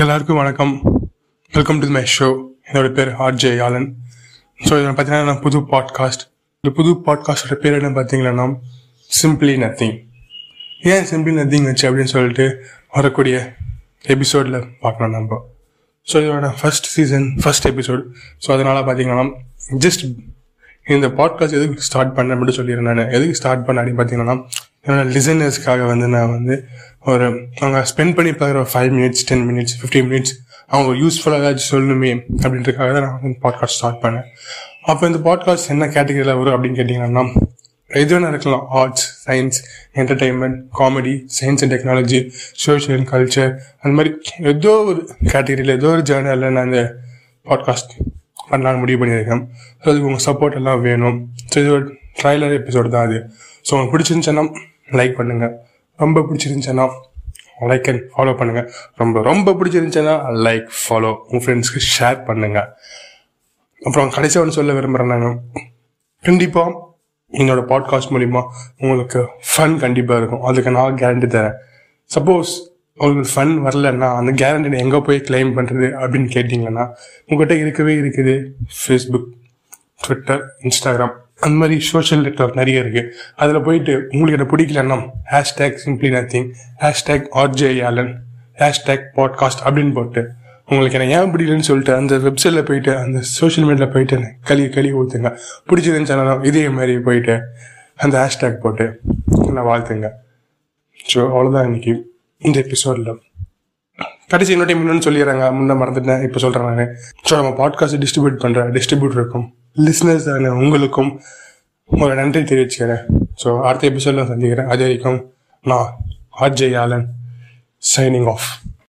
எல்லாருக்கும் வணக்கம். Welcome to my show என்னோட பேர் ஆர்ஜே ஆலன் ஸோ இதில் பார்த்தீங்கன்னா நான் புது பாட்காஸ்ட் இந்த புது பாட்காஸ்டோட பேர் என்ன பார்த்தீங்கன்னா சிம்பிளி நத்திங் ஏன் சிம்பிளி நத்திங் வச்சு அப்படின்னு சொல்லிட்டு வரக்கூடிய எபிசோடில் பார்க்கலாம் நம்ம. ஸோ இதோட first season first episode so அதனால் பார்த்தீங்கன்னா ஜஸ்ட் இந்த பாட்காஸ்ட் எதுக்கு ஸ்டார்ட் பண்ண மட்டும் சொல்லிடுறேன் நான் எதுக்கு ஸ்டார்ட் பண்ண அப்படின்னு பார்த்தீங்கன்னா என்னோட லிசனர்ஸ்க்காக வந்து நான் வந்து ஒரு அவங்க ஸ்பெண்ட் பண்ணி பார்க்குற ஒரு five minutes ten minutes fifteen minutes அவங்க யூஸ்ஃபுல்லாக ஏதாச்சும் சொல்லணுமே அப்படின்றதுக்காக தான் நான் வந்து பாட்காஸ்ட் ஸ்டார்ட் பண்ணேன். அப்போ இந்த பாட்காஸ்ட் என்ன கேட்டகரியில் வரும் அப்படின்னு கேட்டிங்கன்னா எது வேணா இருக்கலாம். Arts science entertainment comedy science and technology social and culture அந்த மாதிரி ஏதோ ஒரு கேட்டகரியில் ஏதோ ஒரு ஜேர்னலில் நான் இந்த பாட்காஸ்ட் பண்ணலான்னு முடிவு பண்ணியிருக்கேன். ஸோ அதுக்கு உங்கள் சப்போர்ட் எல்லாம் வேணும். ஸோ இது ஒரு ட்ரைலர் எபிசோடு தான் அது. ஸோ உங்களுக்கு பிடிச்சிருந்துச்சுன்னா லைக் பண்ணுங்கள் ரொம்ப பிடிச்சிருந்துச்சுன்னா லைக் அண்ட் ஃபாலோ பண்ணுங்கள் ரொம்ப ரொம்ப பிடிச்சிருந்துச்சுன்னா லைக் ஃபாலோ உங்கள் ஃப்ரெண்ட்ஸ்க்கு ஷேர் பண்ணுங்கள் அப்புறம் கடைசியாக ஒன்று சொல்ல விரும்புகிறேன் நான். கண்டிப்பாக என்னோட பாட்காஸ்ட் மூலிமா உங்களுக்கு ஃபன் கண்டிப்பாக இருக்கும். அதுக்கு நான் கேரண்டி தரேன். சப்போஸ் உங்களுக்கு ஃபன் வரலன்னா அந்த கேரண்டி எங்கே போய் கிளைம் பண்ணுறது அப்படின்னு கேட்டிங்கன்னா உங்கள்கிட்ட இருக்கவே இருக்குது ஃபேஸ்புக் ட்விட்டர் இன்ஸ்டாகிராம் அந்த மாதிரி சோஷியல் நெட்ஒர்க் நிறைய இருக்கு. அதில் போயிட்டு உங்களுக்கு என்ன பிடிக்கலன்னா hashtag simply nothing hashtag RJ Alan hashtag podcast அப்படின்னு போட்டு உங்களுக்கு என்ன ஏன் பிடிக்கலன்னு சொல்லிட்டு அந்த வெப்சைட்டில் போயிட்டு அந்த சோஷியல் மீடியாவில் போயிட்டு கழுவி கழுவி ஊற்றுங்க பிடிச்சதுன்னு இதே மாதிரி போயிட்டு அந்த ஹேஷ்டேக் போட்டு நான் வாழ்த்துங்க. ஸோ அவ்வளோதான் இன்னைக்கு இந்த எபிசோடில் கடைசி இன்னொரு டைம் இன்னொன்று சொல்லிடுறாங்க. முன்னே மறந்துட்டேன். இப்போ சொல்கிறேன் நான். ஸோ நம்ம பாட்காஸ்ட் டிஸ்ட்ரிபியூட் பண்ணுற டிஸ்ட்ரிபியூட்டருக்கும் லிஸ்னர்ஸ் தானே உங்களுக்கும் ஒரு நன்றி தெரிவிச்சுக்கிறேன். ஸோ அடுத்த எபிசோடில் சந்திக்கிறேன். அது வரைக்கும் நான் ஆர்ஜே ஆலன் சைனிங் ஆஃப்